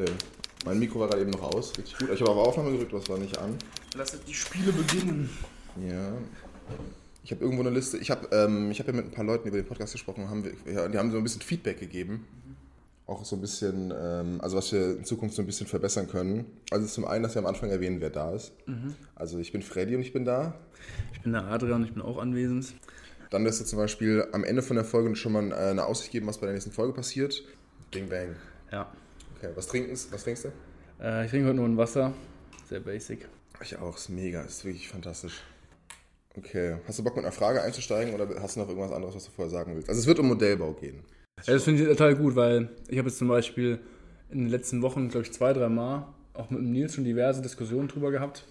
Okay. Mein Mikro war gerade eben noch aus, richtig gut. Ich habe auf Aufnahme gedrückt, was war nicht an. Lass die Spiele beginnen. Ja. Ich habe irgendwo eine Liste. Ich habe ähm, hab ja mit ein paar Leuten über den Podcast gesprochen. Haben wir, ja, die haben so ein bisschen Feedback gegeben. Auch so ein bisschen, ähm, also was wir in Zukunft so ein bisschen verbessern können. Also zum einen, dass wir am Anfang erwähnen, wer da ist. Also ich bin Freddy und ich bin da. Ich bin der Adrian, ich bin auch anwesend. Dann, dass wir zum Beispiel am Ende von der Folge schon mal äh, eine Aussicht geben, was bei der nächsten Folge passiert. Bing Bang. Ja. Okay, was, trinken, was trinkst du? Äh, ich trinke heute nur ein Wasser. Sehr basic. Ich auch, ist mega, ist wirklich fantastisch. Okay, hast du Bock mit einer Frage einzusteigen oder hast du noch irgendwas anderes, was du vorher sagen willst? Also es wird um Modellbau gehen. Ja, das finde ich total gut, weil ich habe jetzt zum Beispiel in den letzten Wochen, glaube ich, zwei, drei Mal auch mit dem Nils schon diverse Diskussionen drüber gehabt.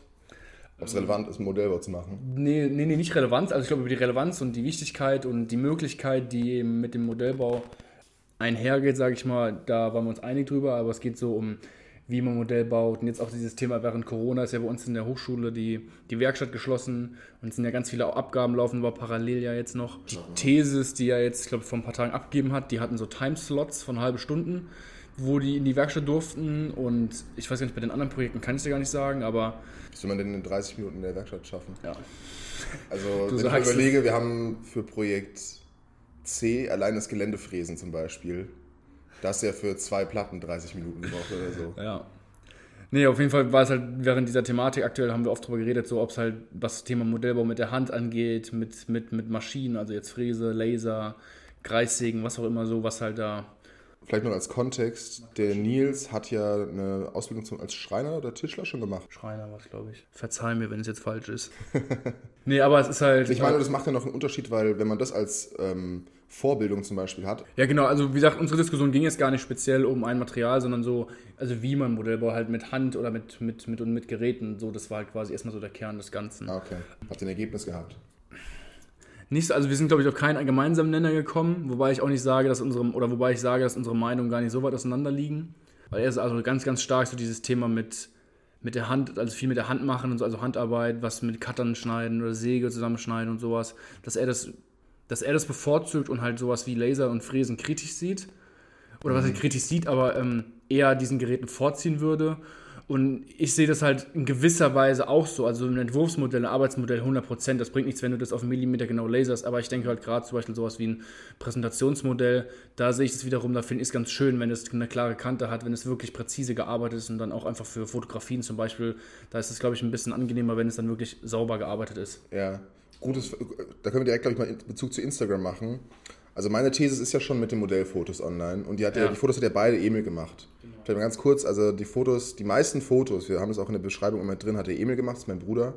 Ob es relevant ist, Modellbau zu machen. Nee, nee, nee, nicht Relevanz. Also ich glaube über die Relevanz und die Wichtigkeit und die Möglichkeit, die eben mit dem Modellbau einhergeht, sage ich mal, da waren wir uns einig drüber, aber es geht so um, wie man Modell baut. Und jetzt auch dieses Thema während Corona ist ja bei uns in der Hochschule die, die Werkstatt geschlossen und es sind ja ganz viele Abgaben laufen, war parallel ja jetzt noch. Die Thesis, die er jetzt, ich glaube, vor ein paar Tagen abgegeben hat, die hatten so Timeslots von halbe Stunden, wo die in die Werkstatt durften und ich weiß gar nicht, bei den anderen Projekten kann ich es dir gar nicht sagen, aber Was will man denn in 30 Minuten in der Werkstatt schaffen? ja. Also, Du wenn ich überlege, wir haben für Projekt C allein das Geländefräsen zum Beispiel. Da hast du ja für zwei Platten 30 Minuten gebraucht oder so. Ja. Nee, auf jeden Fall war es halt während dieser Thematik aktuell, haben wir oft darüber geredet, so ob es halt, was das Thema Modellbau mit der Hand angeht, mit, mit, mit Maschinen, also jetzt Fräse, Laser, Kreissägen, was auch immer so, was halt da. Vielleicht noch als Kontext, der Nils hat ja eine Ausbildung zum, als Schreiner oder Tischler schon gemacht. Schreiner war es, glaube ich. Verzeih mir, wenn es jetzt falsch ist. nee, aber es ist halt. Ich meine, das macht ja noch einen Unterschied, weil wenn man das als ähm, Vorbildung zum Beispiel hat, Ja, genau. Also, wie gesagt, unsere Diskussion ging jetzt gar nicht speziell um ein Material, sondern so, also wie man Modellbau halt mit Hand oder mit, mit, mit, und mit Geräten, so, das war halt quasi erstmal so der Kern des Ganzen. ah, okay, habt ihr ein Ergebnis gehabt. Nicht, so- also wir sind, glaube ich, auf keinen gemeinsamen Nenner gekommen, wobei ich auch nicht sage, dass unsere, oder wobei ich sage, dass unsere Meinungen gar nicht so weit auseinander liegen. Weil er ist also ganz, ganz stark so dieses Thema mit, mit der Hand, also viel mit der Hand machen und so, also Handarbeit, was mit Cuttern schneiden oder Säge zusammenschneiden und sowas, dass er das, dass er das bevorzugt und halt sowas wie Laser und Fräsen kritisch sieht. Oder was er kritisch sieht, aber ähm, eher diesen Geräten vorziehen würde. Und ich sehe das halt in gewisser Weise auch so. Also ein Entwurfsmodell, ein Arbeitsmodell 100%, das bringt nichts, wenn du das auf einen Millimeter genau laserst. Aber ich denke halt gerade zum Beispiel sowas wie ein Präsentationsmodell, da sehe ich das wiederum, da finde ich es ganz schön, wenn es eine klare Kante hat, wenn es wirklich präzise gearbeitet ist und dann auch einfach für Fotografien zum Beispiel, da ist es, glaube ich, ein bisschen angenehmer, wenn es dann wirklich sauber gearbeitet ist. Ja, gutes, da können wir direkt, glaube ich, mal in Bezug zu Instagram machen. Also meine These ist ja schon mit den Modellfotos online und die, hat ja. Ja. die Fotos hat ja beide Emil gemacht. Vielleicht mal ganz kurz, also die Fotos, die meisten Fotos, wir haben das auch in der Beschreibung immer drin, hat der Emil gemacht, das ist mein Bruder.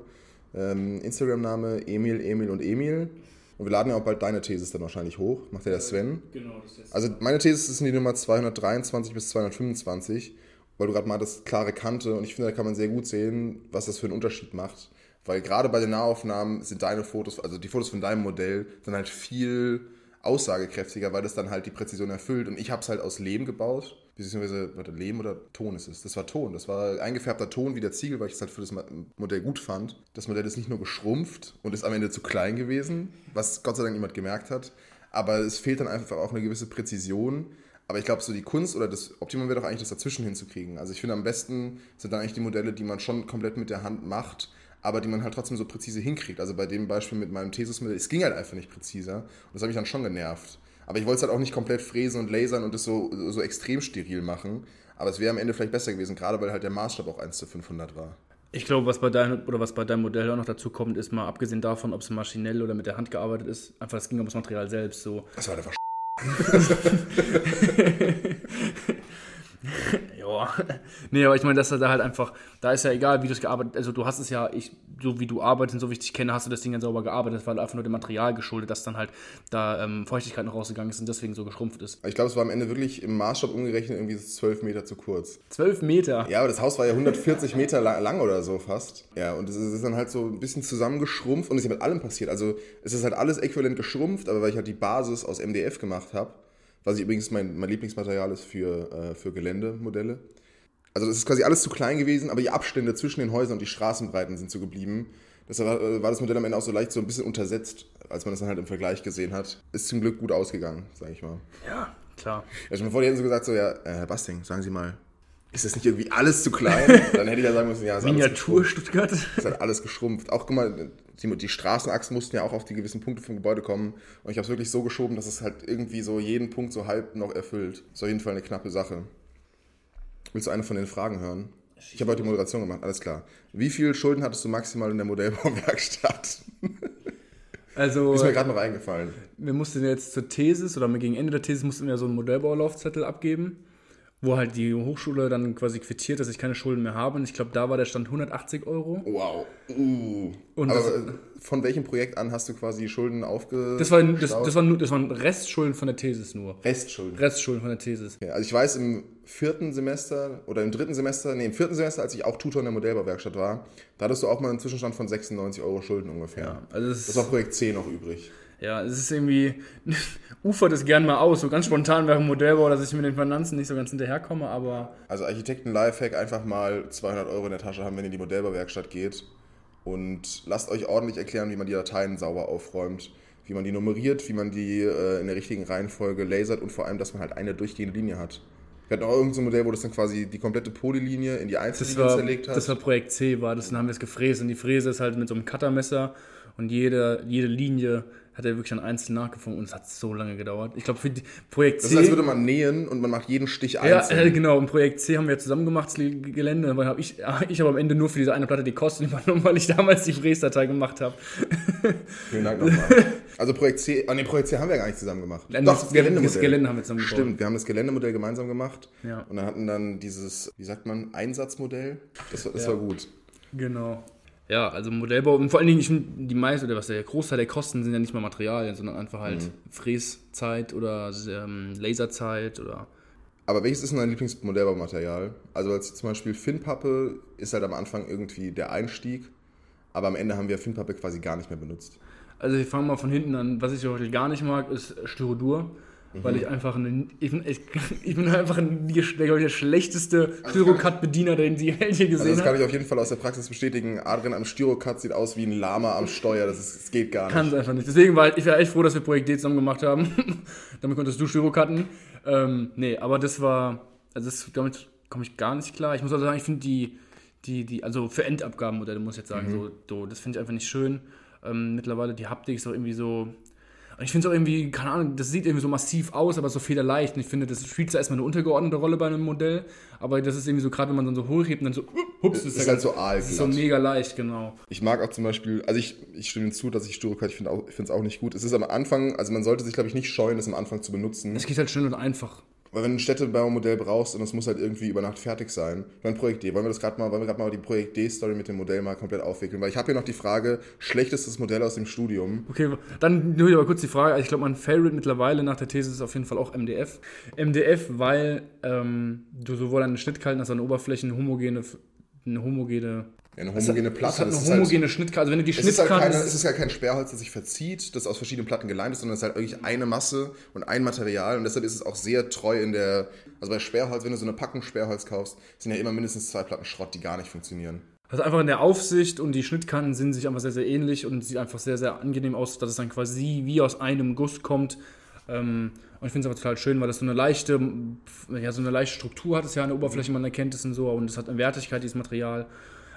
Ähm, Instagram-Name Emil, Emil und Emil. Und wir laden ja auch bald deine Thesis dann wahrscheinlich hoch, macht ja der Sven. Genau, das ist Also meine These ist die Nummer 223 bis 225, weil du gerade mal das klare Kante und ich finde, da kann man sehr gut sehen, was das für einen Unterschied macht. Weil gerade bei den Nahaufnahmen sind deine Fotos, also die Fotos von deinem Modell, sind halt viel aussagekräftiger, weil das dann halt die Präzision erfüllt. Und ich habe es halt aus Lehm gebaut, beziehungsweise, warte, Lehm oder Ton ist es? Das war Ton, das war eingefärbter Ton wie der Ziegel, weil ich es halt für das Modell gut fand. Das Modell ist nicht nur geschrumpft und ist am Ende zu klein gewesen, was Gott sei Dank niemand gemerkt hat, aber es fehlt dann einfach auch eine gewisse Präzision. Aber ich glaube, so die Kunst oder das Optimum wäre doch eigentlich, das dazwischen hinzukriegen. Also ich finde, am besten sind dann eigentlich die Modelle, die man schon komplett mit der Hand macht, aber die man halt trotzdem so präzise hinkriegt. Also bei dem Beispiel mit meinem Thesis-Modell, es ging halt einfach nicht präziser. Und das hat mich dann schon genervt. Aber ich wollte es halt auch nicht komplett fräsen und lasern und das so, so extrem steril machen. Aber es wäre am Ende vielleicht besser gewesen, gerade weil halt der Maßstab auch 1 zu 500 war. Ich glaube, was bei deinem oder was bei deinem Modell auch noch dazu kommt, ist mal abgesehen davon, ob es maschinell oder mit der Hand gearbeitet ist, einfach es ging um das Material selbst. So, Das war einfach ja. nee, aber ich meine, dass da halt einfach, da ist ja egal, wie du es gearbeitet also du hast es ja, ich, so wie du arbeitest und so wie ich dich kenne, hast du das Ding dann sauber gearbeitet, das war einfach nur dem Material geschuldet, dass dann halt da ähm, Feuchtigkeit noch rausgegangen ist und deswegen so geschrumpft ist. Ich glaube, es war am Ende wirklich im Maßstab umgerechnet irgendwie so 12 Meter zu kurz. Zwölf Meter. Ja, aber das Haus war ja 140 Meter lang, lang oder so fast. Ja, und es ist, es ist dann halt so ein bisschen zusammengeschrumpft und es ist ja mit allem passiert. Also es ist halt alles äquivalent geschrumpft, aber weil ich halt die Basis aus MDF gemacht habe, was ich übrigens mein, mein Lieblingsmaterial ist für, äh, für Geländemodelle. Also das ist quasi alles zu klein gewesen, aber die Abstände zwischen den Häusern und die Straßenbreiten sind so geblieben. Deshalb war, äh, war das Modell am Ende auch so leicht so ein bisschen untersetzt, als man das dann halt im Vergleich gesehen hat. Ist zum Glück gut ausgegangen, sage ich mal. Ja, klar. Ja, stell mir vor, die hätten so gesagt, so, ja, äh, Herr Basting, sagen Sie mal, ist das nicht irgendwie alles zu klein? Dann hätte ich ja sagen müssen, ja, ist alles Miniatur geschrumpft. Stuttgart. ist halt alles geschrumpft. Auch guck mal, die, Straßenachsen mussten ja auch auf die gewissen Punkte vom Gebäude kommen. Und ich habe es wirklich so geschoben, dass es halt irgendwie so jeden Punkt so halb noch erfüllt. Ist auf jeden Fall eine knappe Sache. Willst du eine von den Fragen hören? Ich habe heute die Moderation gemacht, alles klar. Wie viel Schulden hattest du maximal in der Modellbauwerkstatt? Also, Ist mir gerade noch eingefallen. wir mussten jetzt zur Thesis oder gegen Ende der Thesis mussten wir so einen Modellbaulaufzettel abgeben, wo halt die Hochschule dann quasi quittiert, dass ich keine Schulden mehr habe. Und ich glaube, da war der Stand 180 Euro. Wow. Uh. Und Aber das- von welchem Projekt an hast du quasi Schulden aufge... Das, war, das, das, war nur, das waren Restschulden von der Thesis nur. Restschulden. Restschulden von der Thesis. Ja, also ich weiß, im vierten Semester oder im dritten Semester, nee, im vierten Semester, als ich auch Tutor in der Modellbauwerkstatt war, da hattest du auch mal einen Zwischenstand von 96 Euro Schulden ungefähr. Ja, also es Das war Projekt C noch übrig. Ja, es ist irgendwie, ufert es gern mal aus, so ganz spontan während Modellbau, dass ich mit den Finanzen nicht so ganz hinterherkomme, aber Also Architekten Lifehack einfach mal 200 Euro in der Tasche haben, wenn ihr in die Modellbauwerkstatt geht und lasst euch ordentlich erklären, wie man die Dateien sauber aufräumt, wie man die nummeriert, wie man die äh, in der richtigen Reihenfolge lasert und vor allem, dass man halt eine durchgehende Linie hat. Wir hatten auch irgendein so ein Modell, wo das dann quasi die komplette Polylinie in die das Einzellinie war, zerlegt hat. das war Projekt C, war das, dann haben wir es gefräst und die Fräse ist halt mit so einem Cuttermesser und jede, jede Linie hat er wirklich dann einzeln nachgefunden und es hat so lange gedauert. Ich glaube, für die, Projekt das C... ist, als würde man nähen und man macht jeden Stich ja, einzeln. äh, genau, im Projekt C haben wir zusammen gemacht, das Gelände, aber hab ich, ich habe am Ende nur für diese eine Platte die Kosten übernommen, weil ich damals die Fräsdatei gemacht habe. Vielen Dank nochmal. Also Projekt C, ah nee, Projekt C haben wir gar nicht zusammen gemacht. Doch, das das Gelände- Geländemodell. das Gelände haben wir zusammen gebaut. Stimmt, wir haben das Geländemodell gemeinsam gemacht. Ja. Und dann hatten dann dieses, wie sagt man, Einsatzmodell. Das, das Ja. war gut. Genau. Ja, also Modellbau, und vor allen Dingen, die meiste, oder was der Großteil der Kosten sind ja nicht mal Materialien, sondern einfach halt Fräszeit oder ähm, Laserzeit oder. Aber welches ist denn dein Lieblingsmodellbaumaterial? Also als zum Beispiel Finnpappe ist halt am Anfang irgendwie der Einstieg, aber am Ende haben wir Finnpappe quasi gar nicht mehr benutzt. Also ich fange mal von hinten an. Was ich heute gar nicht mag, ist Styrodur. Weil ich einfach eine, ich, bin, ich, ich bin einfach ein, der, der schlechteste Styrocut-Bediener, den die Welt hier Also gesehen das kann hat. ich auf jeden Fall aus der Praxis bestätigen. Adrian am Styrocut sieht aus wie ein Lama am Steuer. Das, ist, das geht gar nicht. Kann es einfach nicht. Deswegen war ich, war echt froh, dass wir Projekt D zusammen gemacht haben. damit konntest du Styrocutten. Ähm, nee, aber das war, also das, damit komme ich gar nicht klar. Ich muss also sagen, ich finde die, die, die, also für Endabgabenmodelle muss ich jetzt sagen, so, so, das finde ich einfach nicht schön. Ähm, mittlerweile die Haptik ist auch irgendwie so. Und ich finde es auch irgendwie, keine Ahnung, das sieht irgendwie so massiv aus, aber so federleicht. Und ich finde, das spielt zwar erstmal eine untergeordnete Rolle bei einem Modell, aber das ist irgendwie so, gerade wenn man dann so hochhebt und dann so, hups, ist ja halt so Das ist so aalglatt. mega leicht, genau. Ich mag auch zum Beispiel, also ich, ich stimme zu, dass ich Styrocut, ich finde es auch nicht gut. Es ist am Anfang, also man sollte sich, glaube ich, nicht scheuen, das am Anfang zu benutzen. Es geht halt schnell und einfach. Weil wenn du ein Städtebaumodell brauchst und es muss halt irgendwie über Nacht fertig sein, mein Projekt D, wollen wir das gerade mal, wollen wir gerade mal die Projekt D-Story mit dem Modell mal komplett aufwickeln? Weil ich habe hier noch die Frage, schlechtestes Modell aus dem Studium. Okay, dann nur aber kurz die Frage. Ich glaube, mein Favorite mittlerweile nach der These ist auf jeden Fall auch MDF. MDF, weil ähm, du sowohl an den Schnittkalten als auch an Oberflächen homogene, eine homogene, Ja, eine homogene Platte. das hat eine ist halt- homogene Schnittkalte. Also wenn du die Es ist, halt keine, es ist ja kein Sperrholz, das sich verzieht, das aus verschiedenen Platten geleimt ist, sondern es ist halt wirklich eine Masse und ein Material und deshalb ist es auch sehr treu in der, also bei Sperrholz, wenn du so eine Packung Sperrholz kaufst, sind ja immer mindestens zwei Platten Schrott, die gar nicht funktionieren. also einfach in der Aufsicht und die Schnittkanten sind sich einfach sehr, sehr ähnlich und sieht einfach sehr, sehr angenehm aus, dass es dann quasi wie aus einem Guss kommt. Ähm, und ich finde es aber total schön, weil das so eine leichte, ja, so eine leichte Struktur hat es ja an der Oberfläche, man erkennt es und so und es hat eine Wertigkeit, dieses Material.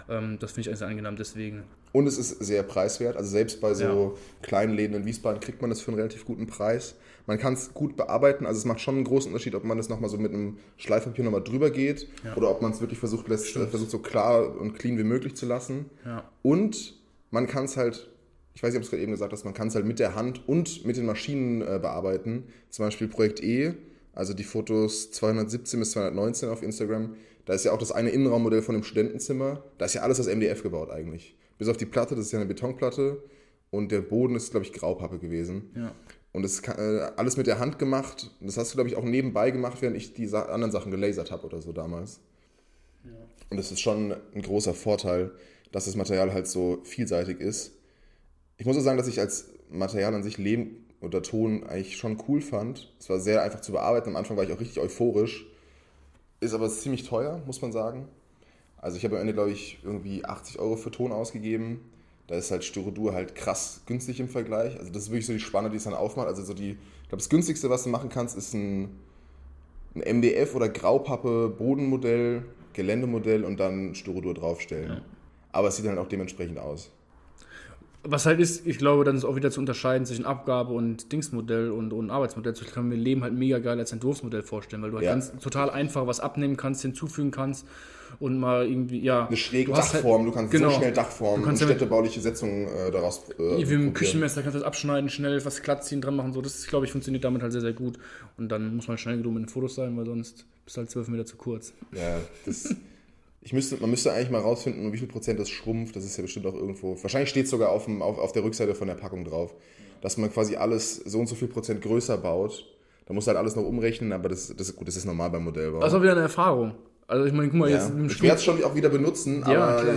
Ähm, das finde ich eigentlich sehr angenehm, deswegen. Und es ist sehr preiswert. Also selbst bei so Ja. kleinen Läden in Wiesbaden kriegt man das für einen relativ guten Preis. Man kann es gut bearbeiten. Also es macht schon einen großen Unterschied, ob man das nochmal so mit einem Schleifpapier nochmal drüber geht oder ob man es wirklich versucht, lässt, versucht, so klar und clean wie möglich zu lassen. Ja. Und man kann es halt, ich weiß nicht, ob es gerade eben gesagt hast, man kann es halt mit der Hand und mit den Maschinen äh, bearbeiten. Zum Beispiel Projekt E, also die Fotos 217 bis 219 auf Instagram. Da ist ja auch das eine Innenraummodell von dem Studentenzimmer. Da ist ja alles aus MDF gebaut eigentlich. Bis auf die Platte, das ist ja eine Betonplatte. Und der Boden ist, glaube ich, Graupappe gewesen. Ja. Und das ist äh, alles mit der Hand gemacht. Und das hast du, glaube ich, auch nebenbei gemacht, während ich die Sa anderen Sachen gelasert habe oder so damals. Und das ist schon ein großer Vorteil, dass das Material halt so vielseitig ist. Ich muss auch sagen, dass ich als Material an sich Lehm oder Ton eigentlich schon cool fand. Es war sehr einfach zu bearbeiten. Am Anfang war ich auch richtig euphorisch. Ist aber ziemlich teuer, muss man sagen. Also ich habe am Ende, glaube ich, irgendwie 80 Euro für Ton ausgegeben. Da ist halt Styrodur halt krass günstig im Vergleich. Also das ist wirklich so die Spanne, die es dann aufmacht. Also so die, ich glaube, das günstigste, was du machen kannst, ist ein ein MDF oder Graupappe Bodenmodell, Geländemodell und dann Styrodur draufstellen. Ja. Aber es sieht dann auch dementsprechend aus. Was halt ist, ich glaube, dann ist auch wieder zu unterscheiden zwischen Abgabe und Dingsmodell und, und Arbeitsmodell. Ich kann mir Leben halt mega geil als Entwurfsmodell vorstellen, weil du halt ja. ganz total einfach was abnehmen kannst, hinzufügen kannst und mal irgendwie, ja. Eine schräge du halt Dachform, halt, du kannst genau, so schnell Dachformen und städtebauliche Setzungen äh, daraus. Äh, wie im Küchenmesser kannst du das abschneiden, schnell was glatt ziehen, dran machen. So, das, glaube ich, funktioniert damit halt sehr, sehr gut. Und dann muss man schnell genug mit den Fotos sein, weil sonst bist du halt zwölf Meter zu kurz. Ja, das. Ich müsste, man müsste eigentlich mal rausfinden, wie viel Prozent das schrumpft. Das ist ja bestimmt auch irgendwo. Wahrscheinlich steht es sogar auf, dem, auf, auf der Rückseite von der Packung drauf. Dass man quasi alles so und so viel Prozent größer baut. Da muss halt alles noch umrechnen, aber das, das, gut, das ist normal beim Modellbau. Das ist auch wieder eine Erfahrung. Also ich meine, guck mal, ja. jetzt Ich werde es schon auch wieder benutzen, ja, aber. Klar.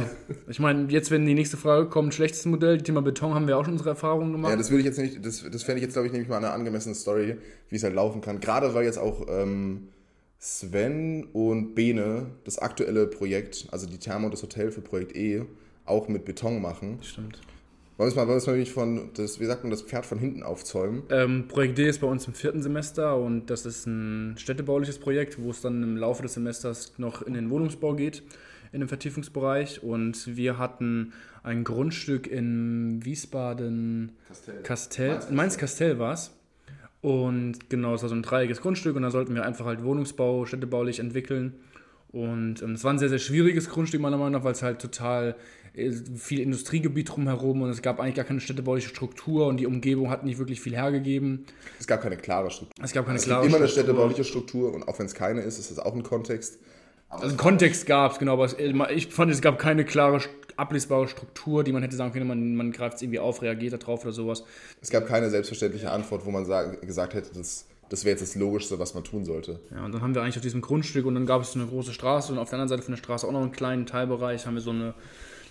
Ich meine, jetzt, wenn die nächste Frage kommt, schlechtes Modell, Thema Beton, haben wir auch schon unsere Erfahrungen gemacht. Ja, das würde ich jetzt nicht, das, das fände ich jetzt, glaube ich, nämlich mal eine angemessene Story, wie es halt laufen kann. Gerade weil jetzt auch ähm, Sven und Bene das aktuelle Projekt, also die Therme und das Hotel für Projekt E, auch mit Beton machen. Stimmt. Wollen wir mal, wollen wir von, das, wie sagt man, das Pferd von hinten aufzäumen? Ähm, Projekt D ist bei uns im vierten Semester und das ist ein städtebauliches Projekt, wo es dann im Laufe des Semesters noch in den Wohnungsbau geht, in dem Vertiefungsbereich. Und wir hatten ein Grundstück in Wiesbaden, Kastell. Kastell Mainz-Kastell war es. Und genau, es war so ein dreieckiges Grundstück und da sollten wir einfach halt Wohnungsbau, städtebaulich entwickeln. Und ähm, es war ein sehr, sehr schwieriges Grundstück meiner Meinung nach, weil es halt total äh, viel Industriegebiet drumherum und es gab eigentlich gar keine städtebauliche Struktur und die Umgebung hat nicht wirklich viel hergegeben. Es gab keine klare Struktur. Es gab keine es klare gibt immer eine städtebauliche Struktur und auch wenn es keine ist, ist es auch ein Kontext. Aber also Kontext gab es, genau, aber ich fand, es gab keine klare ablesbare Struktur, die man hätte sagen können, man, man greift es irgendwie auf, reagiert darauf oder sowas. Es gab keine selbstverständliche Antwort, wo man sagen, gesagt hätte, das, das wäre jetzt das Logischste, was man tun sollte. Ja, und dann haben wir eigentlich auf diesem Grundstück und dann gab es so eine große Straße und auf der anderen Seite von der Straße auch noch einen kleinen Teilbereich, haben wir so eine,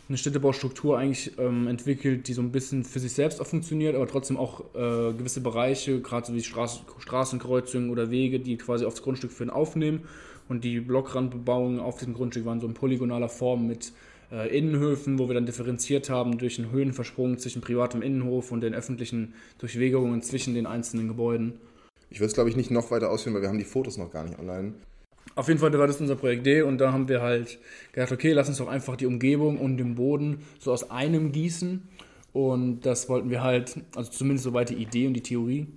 eine Städtebaustruktur eigentlich ähm, entwickelt, die so ein bisschen für sich selbst auch funktioniert, aber trotzdem auch äh, gewisse Bereiche, gerade so wie Straß, Straßenkreuzungen oder Wege, die quasi aufs Grundstück führen, aufnehmen. Und die Blockrandbebauung auf diesem Grundstück waren so in polygonaler Form mit äh, Innenhöfen, wo wir dann differenziert haben durch den Höhenversprung zwischen privatem Innenhof und den öffentlichen Durchwegungen zwischen den einzelnen Gebäuden. Ich würde es, glaube ich, nicht noch weiter ausführen, weil wir haben die Fotos noch gar nicht online. Auf jeden Fall war das unser Projekt D und da haben wir halt gedacht, okay, lass uns doch einfach die Umgebung und den Boden so aus einem gießen. Und das wollten wir halt, also zumindest soweit die Idee und die Theorie.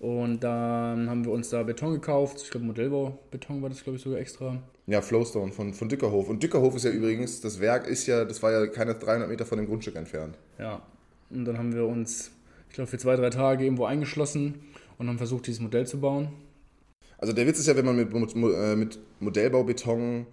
Und dann haben wir uns da Beton gekauft. Ich glaube, Modellbau-Beton war das, glaube ich, sogar extra. Ja, Flowstone von, von Dickerhof. Und Dickerhof ist ja übrigens, das Werk ist ja, das war ja keine 300 Meter von dem Grundstück entfernt. Ja, und dann haben wir uns, ich glaube, für zwei, drei Tage irgendwo eingeschlossen und haben versucht, dieses Modell zu bauen. Also der Witz ist ja, wenn man mit, äh, mit Modellbaubeton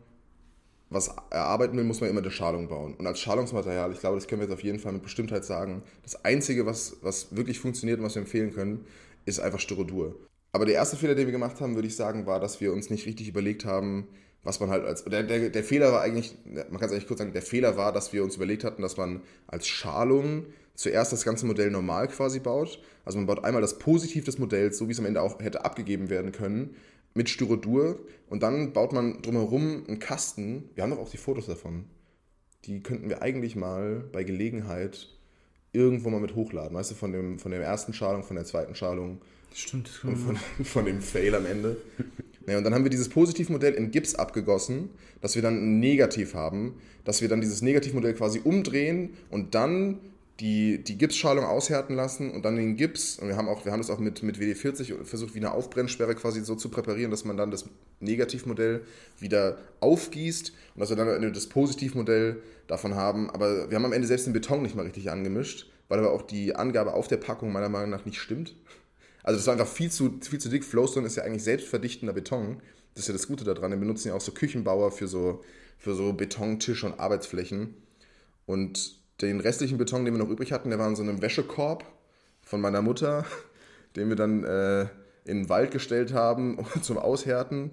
was erarbeiten will, muss man immer eine Schalung bauen. Und als Schalungsmaterial, ich glaube, das können wir jetzt auf jeden Fall mit Bestimmtheit sagen, das Einzige, was, was wirklich funktioniert und was wir empfehlen können, ist einfach Styrodur. Aber der erste Fehler, den wir gemacht haben, würde ich sagen, war, dass wir uns nicht richtig überlegt haben, was man halt als. Der, der, der Fehler war eigentlich, man kann es eigentlich kurz sagen, der Fehler war, dass wir uns überlegt hatten, dass man als Schalung zuerst das ganze Modell normal quasi baut. Also man baut einmal das Positiv des Modells, so wie es am Ende auch hätte abgegeben werden können, mit Styrodur und dann baut man drumherum einen Kasten. Wir haben doch auch die Fotos davon. Die könnten wir eigentlich mal bei Gelegenheit irgendwo mal mit hochladen. Weißt du, von, dem, von der ersten Schalung, von der zweiten Schalung. Stimmt. Und von, von dem Fail am Ende. Ja, und dann haben wir dieses Positivmodell in Gips abgegossen, dass wir dann ein Negativ haben, dass wir dann dieses Negativmodell quasi umdrehen und dann die, die Gipsschalung aushärten lassen und dann den Gips, und wir haben, auch, wir haben das auch mit, mit WD-40 versucht, wie eine Aufbrennsperre quasi so zu präparieren, dass man dann das Negativmodell wieder aufgießt und dass wir dann das Positivmodell davon haben. Aber wir haben am Ende selbst den Beton nicht mal richtig angemischt, weil aber auch die Angabe auf der Packung meiner Meinung nach nicht stimmt. Also das war einfach viel zu, viel zu dick. Flowstone ist ja eigentlich selbstverdichtender Beton. Das ist ja das Gute daran. Den benutzen ja auch so Küchenbauer für so, für so Betontische und Arbeitsflächen. Und den restlichen Beton, den wir noch übrig hatten, der war in so einem Wäschekorb von meiner Mutter, den wir dann äh, in den Wald gestellt haben zum Aushärten,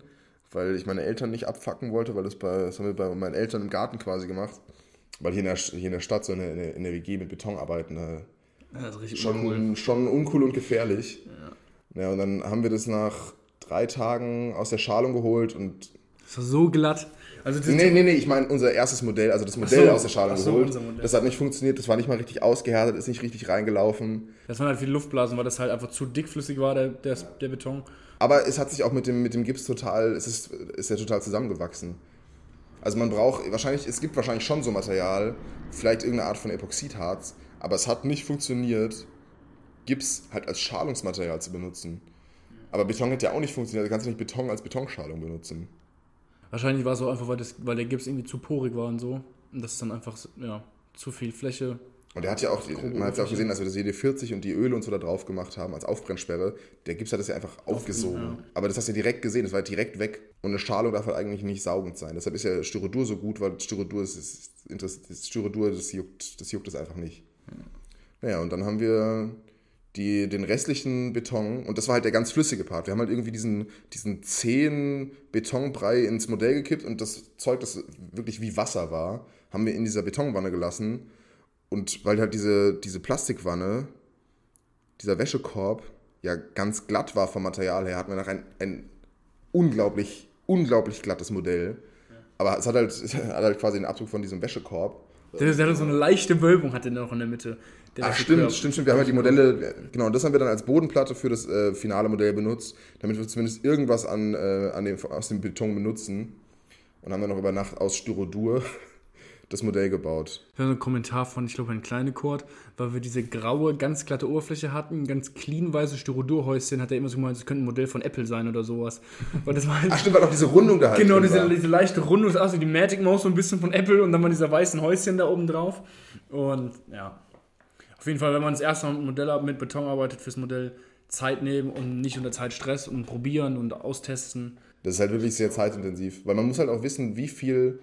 weil ich meine Eltern nicht abfacken wollte, weil das, bei, das haben wir bei meinen Eltern im Garten quasi gemacht. Weil hier in der, hier in der Stadt so in der, in der WG mit Beton arbeiten, da ja, schon, uncool. schon uncool und gefährlich. Ja. ja, und dann haben wir das nach drei Tagen aus der Schalung geholt und Das war so glatt. Also Nee, nee, nee, ich meine unser erstes Modell, also das Modell so, aus der Schalung ach so, geholt. Das hat nicht funktioniert, das war nicht mal richtig ausgehärtet, ist nicht richtig reingelaufen. Das waren halt viele Luftblasen, weil das halt einfach zu dickflüssig war, der, der, der Beton. Aber es hat sich auch mit dem, mit dem Gips total, es ist, ist ja total zusammengewachsen. Also man braucht, wahrscheinlich, es gibt wahrscheinlich schon so Material, vielleicht irgendeine Art von Epoxidharz, aber es hat nicht funktioniert, Gips halt als Schalungsmaterial zu benutzen. Aber Beton hat ja auch nicht funktioniert, du kannst ja nicht Beton als Betonschalung benutzen. Wahrscheinlich war es auch einfach, weil, das, weil der Gips irgendwie zu porig war und so. Und das ist dann einfach, ja, zu viel Fläche. Und der hat ja auch, man hat ja auch gesehen, als wir das WD-40 und die Öle und so da drauf gemacht haben, als Aufbrennsperre, der Gips hat das ja einfach aufgesogen. ja. Aber das hast du ja direkt gesehen, das war direkt weg. Und eine Schalung darf halt eigentlich nicht saugend sein. Deshalb ist ja Styrodur so gut, weil Styrodur, ist, ist, ist, das Styrodur das, juckt, das juckt es einfach nicht. Naja, und dann haben wir die, den restlichen Beton, und das war halt der ganz flüssige Part. Wir haben halt irgendwie diesen, diesen zähen Betonbrei ins Modell gekippt und das Zeug, das wirklich wie Wasser war, haben wir in dieser Betonwanne gelassen. Und weil halt diese, diese Plastikwanne, dieser Wäschekorb, ja ganz glatt war vom Material her, hatten wir nachher ein, ein unglaublich, unglaublich glattes Modell. Aber es hat halt, es hat halt quasi den Abdruck von diesem Wäschekorb. Der, der hat so eine leichte Wölbung, hat der noch in der Mitte. Ach, stimmt, stimmt, stimmt. Wir haben halt die Modelle, genau, und das haben wir dann als Bodenplatte für das äh, finale Modell benutzt, damit wir zumindest irgendwas an, äh, an dem, aus dem Beton benutzen. Und haben dann noch über Nacht aus Styrodur das Modell gebaut. Ich habe einen Kommentar von, ich glaube, ein kleine Kurt, weil wir diese graue, ganz glatte Oberfläche hatten, ganz clean weiße Styrodurhäuschen, hat er immer so gemeint, das könnte ein Modell von Apple sein oder sowas. Weil das war halt, Ach stimmt, weil auch diese Rundung da halt genau, diese, war. diese leichte Rundung, das aussieht wie die Magic Mouse so ein bisschen von Apple und dann waren diese weißen Häuschen da oben drauf. Und ja, auf jeden Fall, wenn man das erste Mal mit Modell mit Beton arbeitet, fürs Modell Zeit nehmen und nicht unter Zeit Stress und probieren und austesten. Das ist halt wirklich sehr zeitintensiv, weil man muss halt auch wissen, wie viel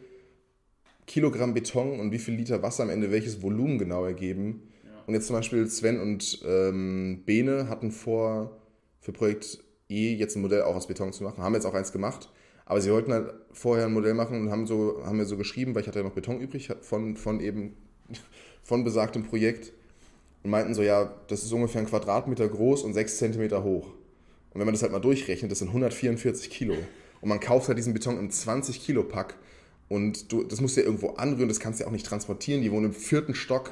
Kilogramm Beton und wie viel Liter Wasser am Ende welches Volumen genau ergeben. Und jetzt zum Beispiel Sven und ähm, Bene hatten vor, für Projekt E jetzt ein Modell auch aus Beton zu machen, haben jetzt auch eins gemacht. Aber sie wollten halt vorher ein Modell machen und haben, so, haben mir so geschrieben, weil ich hatte ja noch Beton übrig von, von eben von besagtem Projekt und meinten so, ja, das ist ungefähr ein Quadratmeter groß und sechs Zentimeter hoch. Und wenn man das halt mal durchrechnet, das sind 144 Kilo. Und man kauft halt diesen Beton im 20 Kilo Pack und du, das musst du ja irgendwo anrühren, das kannst du ja auch nicht transportieren. Die wohnen im vierten Stock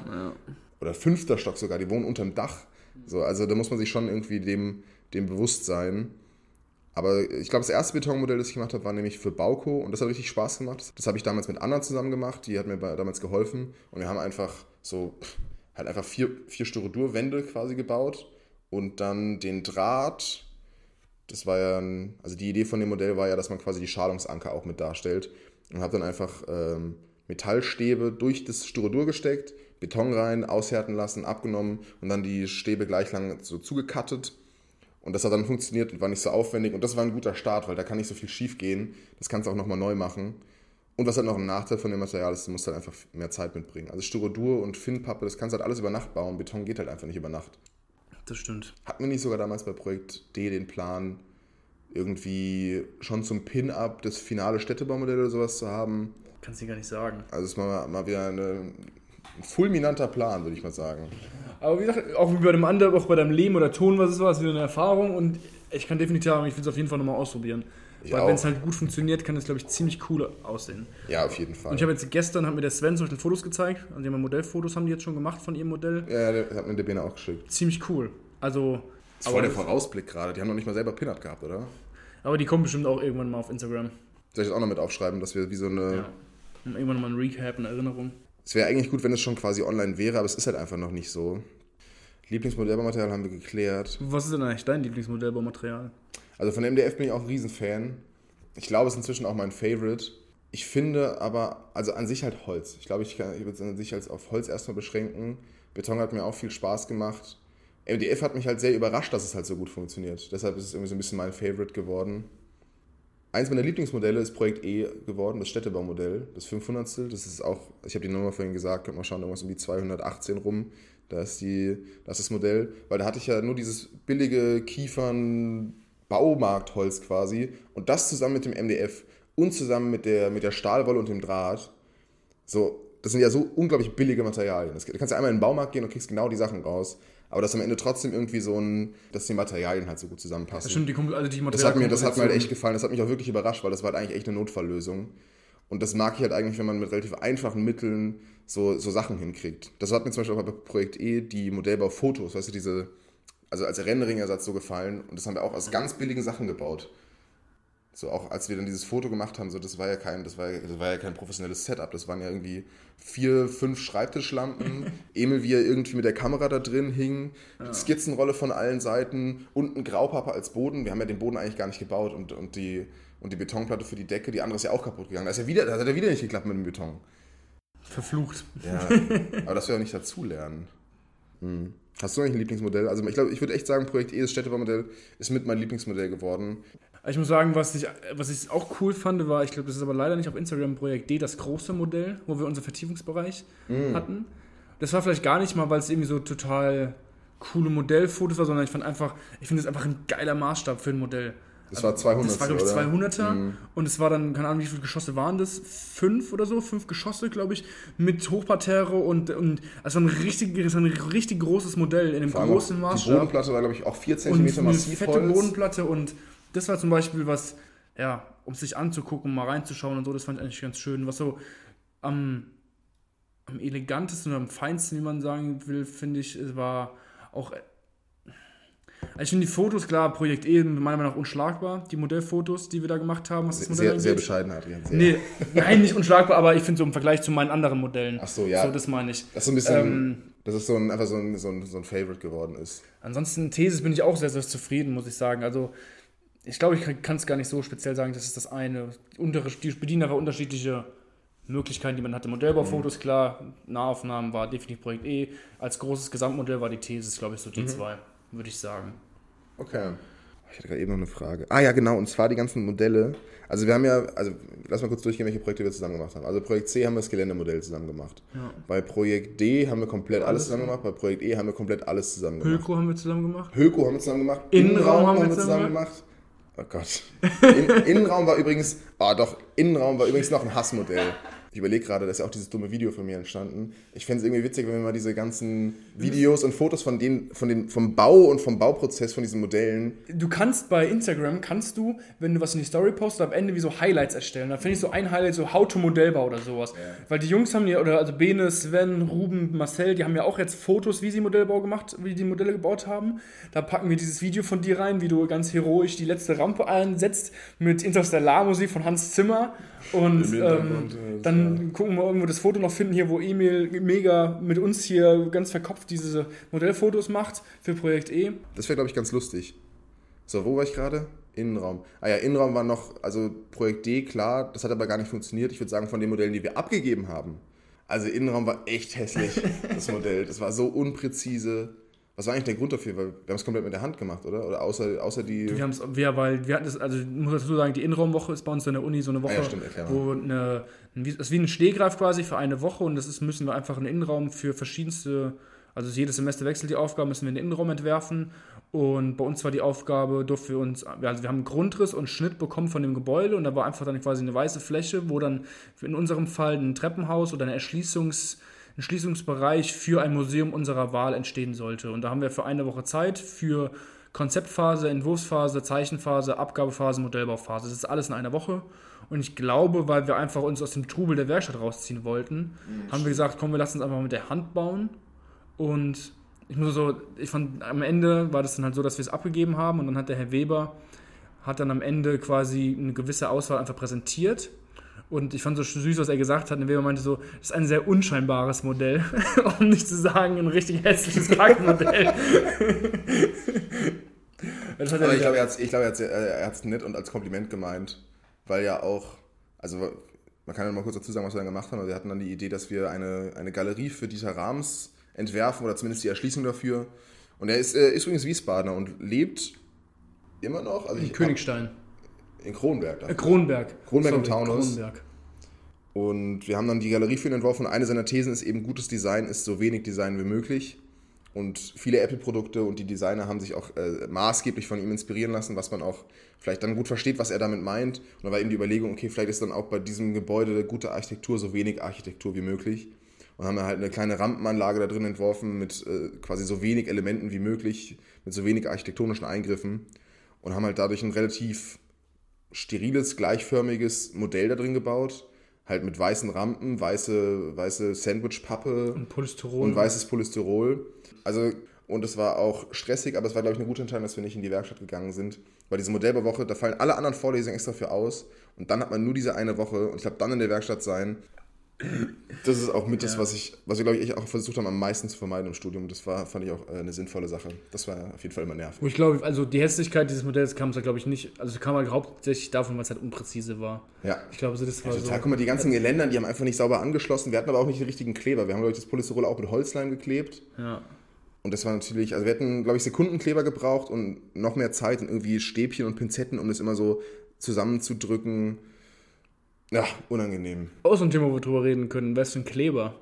oder fünfter Stock sogar, die wohnen unterm Dach. So, also da muss man sich schon irgendwie dem, dem bewusst sein. Aber ich glaube, das erste Betonmodell, das ich gemacht habe, war nämlich für Bauko und das hat richtig Spaß gemacht. Das habe ich damals mit Anna zusammen gemacht, die hat mir damals geholfen und wir haben einfach so, halt einfach vier, vier Styrodurwände quasi gebaut und dann den Draht, das war ja, ein, also die Idee von dem Modell war ja, dass man quasi die Schalungsanker auch mit darstellt und habe dann einfach ähm, Metallstäbe durch das Styrodur gesteckt, Beton rein, aushärten lassen, abgenommen und dann die Stäbe gleich lang so zugekattet. Und das hat dann funktioniert und war nicht so aufwendig. Und das war ein guter Start, weil da kann nicht so viel schief gehen. Das kannst du auch nochmal neu machen. Und was halt noch ein Nachteil von dem Material ist, du musst halt einfach mehr Zeit mitbringen. Also Styrodur und Finnpappe, das kannst du halt alles über Nacht bauen. Beton geht halt einfach nicht über Nacht. Das stimmt. Hatten wir nicht sogar damals bei Projekt D den Plan, irgendwie schon zum Pin-Up das finale Städtebaumodell oder sowas zu haben? Kannst du gar nicht sagen. Also es ist mal, mal wieder eine, ein fulminanter Plan, würde ich mal sagen. Aber wie gesagt, auch wie bei dem anderen, auch bei deinem Leben oder Ton, was es war, ist wieder eine Erfahrung und ich kann definitiv sagen, ich will es auf jeden Fall nochmal ausprobieren. Auch. wenn es halt gut funktioniert, kann es, glaube ich, ziemlich cool aussehen. Ja, auf jeden Fall. Und ich habe jetzt gestern, hat mir der Sven zum Beispiel Fotos gezeigt, also die haben Modellfotos, haben die jetzt schon gemacht von ihrem Modell. ja, der hat mir der Bene auch geschickt. Ziemlich cool. Also, Das ist voll der Vorausblick gerade. Die haben noch nicht mal selber Pin-Up gehabt, oder? aber die kommen bestimmt auch irgendwann mal auf Instagram. Soll ich das auch noch mit aufschreiben, dass wir wie so eine. Ja. Und Irgendwann mal ein Recap, eine Erinnerung. Es wäre eigentlich gut, wenn es schon quasi online wäre, aber es ist halt einfach noch nicht so. Lieblingsmodellbaumaterial haben wir geklärt. Was ist denn eigentlich dein Lieblingsmodellbaumaterial? Also von MDF bin ich auch ein Riesenfan. Ich glaube, es ist inzwischen auch mein Favorite. Ich finde aber, also an sich halt Holz. Ich glaube, ich, kann- ich würde es an sich als auf Holz erstmal beschränken. Beton hat mir auch viel Spaß gemacht. MDF hat mich halt sehr überrascht, dass es halt so gut funktioniert. Deshalb ist es irgendwie so ein bisschen mein Favorite geworden. Eins meiner Lieblingsmodelle ist Projekt E geworden, das Städtebaumodell, das 500. Das ist auch, ich habe die Nummer vorhin gesagt, könnt mal schauen, irgendwas um die 218 rum. Da ist, die, das ist das Modell, weil da hatte ich ja nur dieses billige Kiefern-Baumarktholz quasi und das zusammen mit dem MDF und zusammen mit der, mit der Stahlwolle und dem Draht. So, das sind ja so unglaublich billige Materialien. Das, du kannst ja einmal in den Baumarkt gehen und kriegst genau die Sachen raus. aber dass am Ende trotzdem irgendwie so ein, dass die Materialien halt so gut zusammenpassen. Das stimmt, die, also die Das hat, mir, das hat mir halt echt gefallen, das hat mich auch wirklich überrascht, weil das war halt eigentlich echt eine Notfalllösung. Und das mag ich halt eigentlich, wenn man mit relativ einfachen Mitteln so, so Sachen hinkriegt. Das hat mir zum Beispiel auch bei Projekt E die Modellbaufotos, weißt du, diese, also als Rendering-Ersatz so gefallen. Und das haben wir auch aus ganz billigen Sachen gebaut. So auch als wir dann dieses Foto gemacht haben, so das war ja kein, das war, ja- das war ja kein professionelles Setup. Das waren ja irgendwie vier, fünf Schreibtischlampen, Emil, wie er irgendwie mit der Kamera da drin hing, Skizzenrolle von allen Seiten und ein Graupappe als Boden. Wir haben ja den Boden eigentlich gar nicht gebaut und, und, die, und die Betonplatte für die Decke, die andere ist ja auch kaputt gegangen. Da, ist ja wieder, da hat er wieder nicht geklappt mit dem Beton. Verflucht. Ja, aber das wäre ja nicht dazulernen. Hm. Hast du eigentlich ein Lieblingsmodell? Also ich glaube, ich würde echt sagen, Projekt E, das Städtebaumodell, ist mit mein Lieblingsmodell geworden. Ich muss sagen, was ich, was ich auch cool fand, war, ich glaube, das ist aber leider nicht auf Instagram Projekt D, das große Modell, wo wir unser Vertiefungsbereich hatten. Das war vielleicht gar nicht mal, weil es irgendwie so total coole Modellfotos war, sondern ich fand einfach, ich finde es einfach ein geiler Maßstab für ein Modell. Das war 200. Das war, glaube ich, oder? 200er. Und es war dann, keine Ahnung, wie viele Geschosse waren das? Fünf oder so? Fünf Geschosse, glaube ich, mit Hochparterre und, und also ein richtig, es war ein richtig großes Modell in einem Vor großen auch Die Maßstab. Bodenplatte war, glaube ich, auch 4 und cm eine massiv fette Holz. Bodenplatte und das war zum Beispiel was, ja, um sich anzugucken, mal reinzuschauen und so, das fand ich eigentlich ganz schön. Was so am, am elegantesten oder am feinsten, wie man sagen will, finde ich, war auch. Also ich finde die Fotos, klar, Projekt E meiner Meinung nach unschlagbar, die Modellfotos, die wir da gemacht haben, was das Modell Sehr, sehr angeht. bescheiden, Adrian. Sehr. Nee, nein, nicht unschlagbar, aber ich finde so im Vergleich zu meinen anderen Modellen. Ach so, ja. So, das meine ich. Das ist so ein bisschen, Ähm, dass es so ein, einfach so ein, so, ein, so ein Favorite geworden ist. Ansonsten Thesis bin ich auch sehr, sehr zufrieden, muss ich sagen. Also ich glaube, ich kann es gar nicht so speziell sagen, das ist das eine. Die, bedienen aber unterschiedliche Möglichkeiten, die man hatte. Modellbaufotos, klar, Nahaufnahmen war definitiv Projekt E. Als großes Gesamtmodell war die Thesis, glaube ich, so die zwei, würde ich sagen. Okay. Ich hatte gerade eben noch eine Frage. Ah ja, genau, und zwar die ganzen Modelle. Also wir haben ja, also lass mal kurz durchgehen, welche Projekte wir zusammen gemacht haben. Also Projekt C haben wir das Geländemodell zusammen gemacht. Ja. Bei Projekt D haben wir komplett alles, Alles, zusammen gemacht. Bei Projekt E haben wir komplett alles zusammen gemacht. Hülko haben wir zusammen gemacht. Höko haben wir zusammen gemacht. Innenraum haben wir zusammen gemacht. Oh Gott. In, Innenraum war übrigens, ah doch, Innenraum war übrigens noch ein Hassmodell. Ich überlege gerade, da ist ja auch dieses dumme Video von mir entstanden. Ich fände es irgendwie witzig, wenn wir mal diese ganzen Videos und Fotos von denen, von den, vom Bau und vom Bauprozess von diesen Modellen. Du kannst bei Instagram, kannst du, wenn du was in die Story postest, am Ende wie so Highlights erstellen. Da finde ich so ein Highlight, so How to Modellbau oder sowas. Weil die Jungs haben ja, oder also Bene, Sven, Ruben, Marcel, die haben ja auch jetzt Fotos, wie sie Modellbau gemacht, wie die die Modelle gebaut haben. Da packen wir dieses Video von dir rein, wie du ganz heroisch die letzte Rampe einsetzt mit Interstellar-Musik von Hans Zimmer. Und ähm, dann gucken wir irgendwo das Foto noch finden, hier, wo Emil mega mit uns hier ganz verkopft diese Modellfotos macht für Projekt E. Das wäre, glaube ich, ganz lustig. So, wo war ich gerade? Innenraum. Ah ja, Innenraum war noch, also Projekt D, klar, das hat aber gar nicht funktioniert. Ich würde sagen, von den Modellen, die wir abgegeben haben. Also Innenraum war echt hässlich, das Modell. Das war so unpräzise. Was war eigentlich der Grund dafür? Weil wir haben es komplett mit der Hand gemacht, oder? Oder außer, außer die. Wir haben es, wir, weil wir hatten das, also ich muss dazu sagen, die Innenraumwoche ist bei uns in der Uni so eine Woche, Ah ja, stimmt, wo eine, ein- das ist wie ein Stehgreif quasi für eine Woche und das ist, müssen wir einfach einen Innenraum für verschiedenste, also jedes Semester wechselt die Aufgabe, müssen wir einen Innenraum entwerfen und bei uns war die Aufgabe, durften wir uns, also wir haben einen Grundriss und Schnitt bekommen von dem Gebäude und da war einfach dann quasi eine weiße Fläche, wo dann in unserem Fall ein Treppenhaus oder eine Erschließungs Schließungsbereich für ein Museum unserer Wahl entstehen sollte. Und da haben wir für eine Woche Zeit für Konzeptphase, Entwurfsphase, Zeichenphase, Abgabephase, Modellbauphase. Das ist alles in einer Woche. Und ich glaube, weil wir einfach uns aus dem Trubel der Werkstatt rausziehen wollten, haben wir gesagt, komm, wir lassen es einfach mit der Hand bauen. Und ich muss so, ich fand, am Ende war das dann halt so, dass wir es abgegeben haben und dann hat der Herr Weber hat dann am Ende quasi eine gewisse Auswahl einfach präsentiert. Und ich fand so süß, was er gesagt hat. Und Weber meinte so, das ist ein sehr unscheinbares Modell, um nicht zu sagen, ein richtig hässliches Kackmodell. das hat er Aber ich glaube, er hat es glaub, er er nett und als Kompliment gemeint, weil ja auch, also man kann ja mal kurz dazu sagen, was wir dann gemacht haben. Also wir hatten dann die Idee, dass wir eine, eine Galerie für Dieter Rams entwerfen oder zumindest die Erschließung dafür. Und er ist, äh, ist übrigens Wiesbadener und lebt immer noch also in Königstein. In Kronberg. Äh, Kronberg. Kronberg im Taunus. Kronberg. Und wir haben dann die Galerie für ihn entworfen und eine seiner Thesen ist eben, gutes Design ist so wenig Design wie möglich. Und viele Apple-Produkte und die Designer haben sich auch äh, maßgeblich von ihm inspirieren lassen, was man auch vielleicht dann gut versteht, was er damit meint. Und da war eben die Überlegung, okay, vielleicht ist dann auch bei diesem Gebäude gute Architektur so wenig Architektur wie möglich. und haben halt eine kleine Rampenanlage da drin entworfen mit äh, quasi so wenig Elementen wie möglich, mit so wenig architektonischen Eingriffen und haben halt dadurch ein relativ steriles, gleichförmiges Modell da drin gebaut. Halt mit weißen Rampen, weiße, weiße Sandwich-Pappe Und Polystyrol. und weißes Polystyrol. Also, und es war auch stressig, aber es war, glaube ich, eine gute Entscheidung, dass wir nicht in die Werkstatt gegangen sind. Weil diese Modellbauwoche, da fallen alle anderen Vorlesungen extra für aus. Und dann hat man nur diese eine Woche und ich glaube, dann in der Werkstatt sein. Das ist auch mit das, was ich, was wir, glaube ich, auch versucht haben, am meisten zu vermeiden im Studium. Das war, fand ich auch äh, eine sinnvolle Sache. Das war auf jeden Fall immer nervig. Wo ich glaube, also die Hässlichkeit dieses Modells kam, glaube ich, nicht, also kam halt hauptsächlich davon, weil es halt unpräzise war. Ja. Ich glaube, so, das war so. Total, guck mal, die ganzen Geländern, die haben einfach nicht sauber angeschlossen. Wir hatten aber auch nicht den richtigen Kleber. Wir haben, glaube ich, das Polystyrol auch mit Holzleim geklebt. Ja. Und das war natürlich, also wir hätten, glaube ich, Sekundenkleber gebraucht und noch mehr Zeit und irgendwie Stäbchen und Pinzetten, um das immer so zusammenzudrücken. Ja, unangenehm. Auch so ein Thema, wo wir drüber reden können. Was für ein Kleber?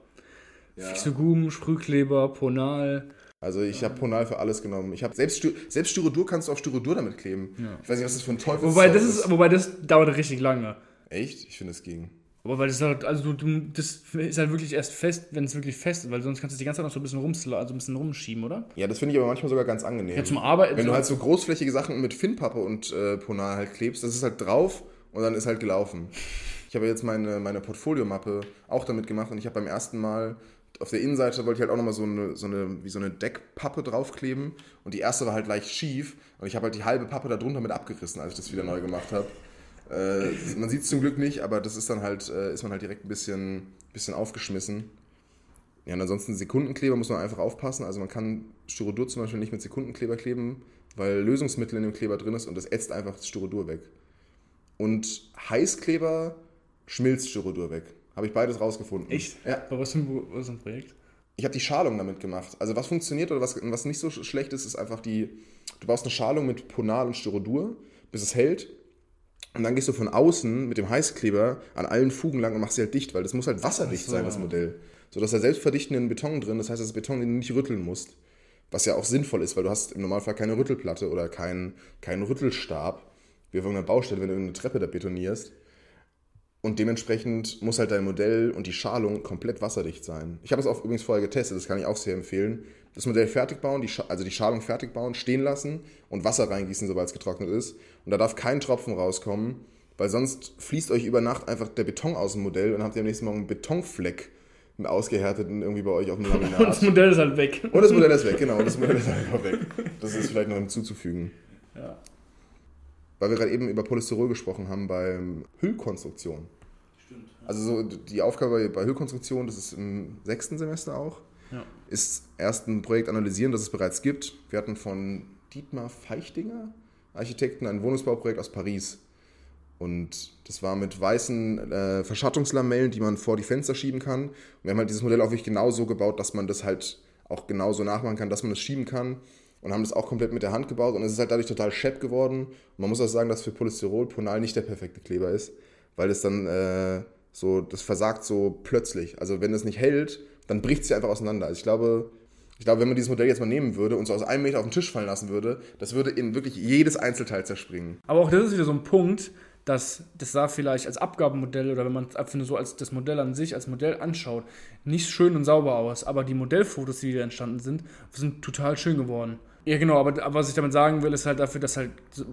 Fixogum, Sprühkleber, Ponal. Also ich habe Ponal für alles genommen. Ich habe selbst, selbst Styrodur kannst du auf Styrodur damit kleben. Ich weiß nicht, was das für ein Teufel Wobei das, ist, wobei das dauert richtig lange. Echt? Ich finde es ging. Aber weil das halt, also du, das ist halt wirklich erst fest, wenn es wirklich fest ist, weil sonst kannst du es die ganze Zeit noch so ein bisschen rumsla also ein bisschen rumschieben, oder? Ja, das finde ich aber manchmal sogar ganz angenehm. Ja, zum Arbeiten. Wenn du halt so großflächige Sachen mit Finnpappe und äh, Ponal halt klebst, das ist halt drauf und dann ist halt gelaufen. Ich habe jetzt meine, meine Portfoliomappe auch damit gemacht und ich habe beim ersten Mal auf der Innenseite wollte ich halt auch nochmal so eine, so eine, wie so eine Deckpappe draufkleben und die erste war halt leicht schief und ich habe halt die halbe Pappe da drunter mit abgerissen, als ich das wieder neu gemacht habe. Äh, man sieht es zum Glück nicht, aber das ist dann halt, äh, ist man halt direkt ein bisschen, bisschen aufgeschmissen. Ja, und ansonsten Sekundenkleber muss man einfach aufpassen. Also man kann Styrodur zum Beispiel nicht mit Sekundenkleber kleben, weil Lösungsmittel in dem Kleber drin ist und das ätzt einfach das Styrodur weg. Und Heißkleber schmilzt Styrodur weg. Habe ich beides rausgefunden. Echt? Ja. Aber was für ein, was für ein Projekt? Ich habe die Schalung damit gemacht. Also was funktioniert oder was, was nicht so schlecht ist, ist einfach die, du baust eine Schalung mit Ponal und Styrodur, bis es hält. Und dann gehst du von außen mit dem Heißkleber an allen Fugen lang und machst sie halt dicht, weil das muss halt wasserdicht so. sein, das Modell. So dass da selbstverdichtenden Beton drin, das heißt, das Beton, den du nicht rütteln musst. Was ja auch sinnvoll ist, weil du hast im Normalfall keine Rüttelplatte oder keinen keinen Rüttelstab, wie auf irgendeiner Baustelle, wenn du eine Treppe da betonierst. Und dementsprechend muss halt dein Modell und die Schalung komplett wasserdicht sein. Ich habe es auch übrigens vorher getestet, das kann ich auch sehr empfehlen. Das Modell fertig bauen, die also die Schalung fertig bauen, stehen lassen und Wasser reingießen, sobald es getrocknet ist. Und da darf kein Tropfen rauskommen, weil sonst fließt euch über Nacht einfach der Beton aus dem Modell und dann habt ihr am nächsten Morgen einen Betonfleck, einen ausgehärteten irgendwie bei euch auf dem Und das Laminat. Modell ist halt weg. Und das Modell ist weg, genau. Und das Modell ist einfach weg. Das ist vielleicht noch hinzuzufügen. Ja. Weil wir gerade eben über Polystyrol gesprochen haben beim Hüllkonstruktion. Stimmt. Also so die Aufgabe bei- bei Hüllkonstruktion, das ist im sechsten Semester auch, Ja. ist erst ein Projekt analysieren, das es bereits gibt. Wir hatten von Dietmar Feichtinger, Architekten, ein Wohnungsbauprojekt aus Paris. Und das war mit weißen äh, Verschattungslamellen, die man vor die Fenster schieben kann. Und wir haben halt dieses Modell auch wirklich genau so gebaut, dass man das halt auch genauso nachmachen kann, dass man das schieben kann. Und haben das auch komplett mit der Hand gebaut. Und es ist halt dadurch total schepp geworden. Und man muss auch sagen, dass für Polystyrol Ponal nicht der perfekte Kleber ist, weil es dann äh, so, das versagt so plötzlich. Also wenn es nicht hält, dann bricht es ja einfach auseinander. Also ich glaube, ich glaube, wenn man dieses Modell jetzt mal nehmen würde und so aus einem Meter auf den Tisch fallen lassen würde, das würde in wirklich jedes Einzelteil zerspringen. Aber auch das ist wieder so ein Punkt, dass das sah vielleicht als Abgabenmodell oder wenn man es einfach nur so als das Modell an sich, als Modell anschaut, nicht schön und sauber aus. Aber die Modellfotos, die wieder entstanden sind, sind total schön geworden. Ja, genau, aber, aber was ich damit sagen will, ist halt dafür, dass halt,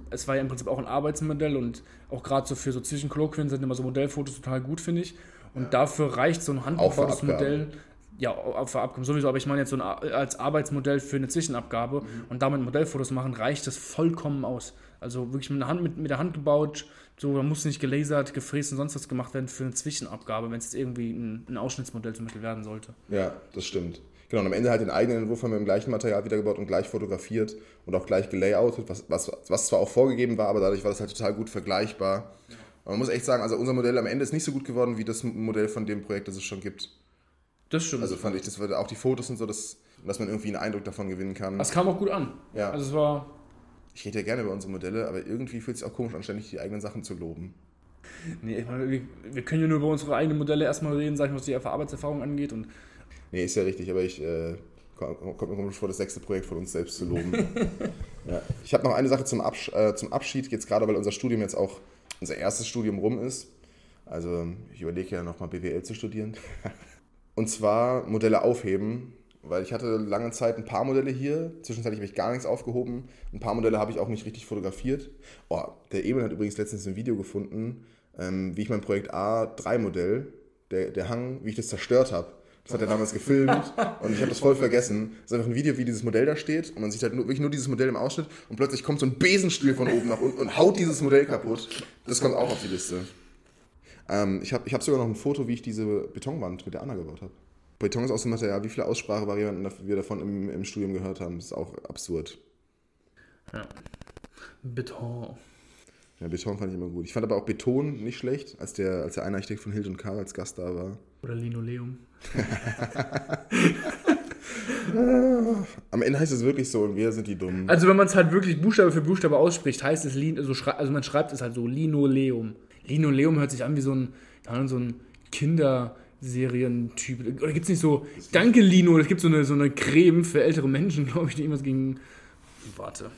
es war ja im Prinzip auch ein Arbeitsmodell und auch gerade so für so Zwischenkolloquien sind immer so Modellfotos total gut, finde ich. Und dafür reicht so ein handgebautes. Modell. Ja, für Abgaben sowieso, aber ich meine jetzt so ein, als Arbeitsmodell für eine Zwischenabgabe und damit Modellfotos machen, reicht das vollkommen aus. Also wirklich mit der Hand, mit, mit der Hand gebaut, so, da muss nicht gelasert, gefräst und sonst was gemacht werden für eine Zwischenabgabe, wenn es jetzt irgendwie ein, ein Ausschnittsmodell zum Beispiel werden sollte. Ja, das stimmt. Genau, und am Ende halt den eigenen Entwurf haben wir im gleichen Material wiedergebaut und gleich fotografiert und auch gleich gelayoutet, was, was, was zwar auch vorgegeben war, aber dadurch war das halt total gut vergleichbar. Und man muss echt sagen, also unser Modell am Ende ist nicht so gut geworden wie das Modell von dem Projekt, das es schon gibt. Das stimmt. Also fand ich, das auch die Fotos und so, dass, dass man irgendwie einen Eindruck davon gewinnen kann. das kam auch gut an. Ja. Also es war, Ich rede ja gerne über unsere Modelle, aber irgendwie fühlt es sich auch komisch an, ständig die eigenen Sachen zu loben. nee, ich meine, wir, wir können ja nur über unsere eigenen Modelle erstmal reden, sag ich mal, was die Arbeitserfahrung angeht und Nee, ist ja richtig, aber ich äh, kommt mir komisch vor, das sechste Projekt von uns selbst zu loben. ja. Ich habe noch eine Sache zum, Absch äh, zum Abschied, jetzt gerade, weil unser Studium jetzt auch unser erstes Studium rum ist. Also ich überlege ja nochmal BWL zu studieren. Und zwar Modelle aufheben, weil ich hatte lange Zeit ein paar Modelle hier. Zwischenzeitlich habe ich gar nichts aufgehoben. Ein paar Modelle habe ich auch nicht richtig fotografiert. Oh, der Emil hat übrigens letztens ein Video gefunden, ähm, wie ich mein Projekt A3-Modell, der, der Hang, wie ich das zerstört habe. Das hat er damals gefilmt und ich habe das voll vergessen. Das ist einfach ein Video, wie dieses Modell da steht und man sieht halt nur, wirklich nur dieses Modell im Ausschnitt und plötzlich kommt so ein Besenstiel von oben nach unten und haut dieses Modell kaputt. Das kommt auch auf die Liste. Ähm, ich habe ich hab sogar noch ein Foto, wie ich diese Betonwand mit der Anna gebaut habe. Beton ist aus dem Material, wie viele Aussprachevarianten wir davon im, im Studium gehört haben, das ist auch absurd. Ja. Beton. Ja, Beton fand ich immer gut. Ich fand aber auch Beton nicht schlecht, als der, als der eine Architekt von Hild und Karl als Gast da war. Oder Linoleum. Am Ende heißt es wirklich so und wir sind die Dummen. Also wenn man es halt wirklich Buchstabe für Buchstabe ausspricht, heißt es, Lin also, also man schreibt es halt so, Linoleum. Linoleum hört sich an wie so ein, so ein Kinderserientyp. Oder gibt es nicht so, danke Lino, es gibt so eine, so eine Creme für ältere Menschen, glaube ich, die irgendwas gegen... Warte.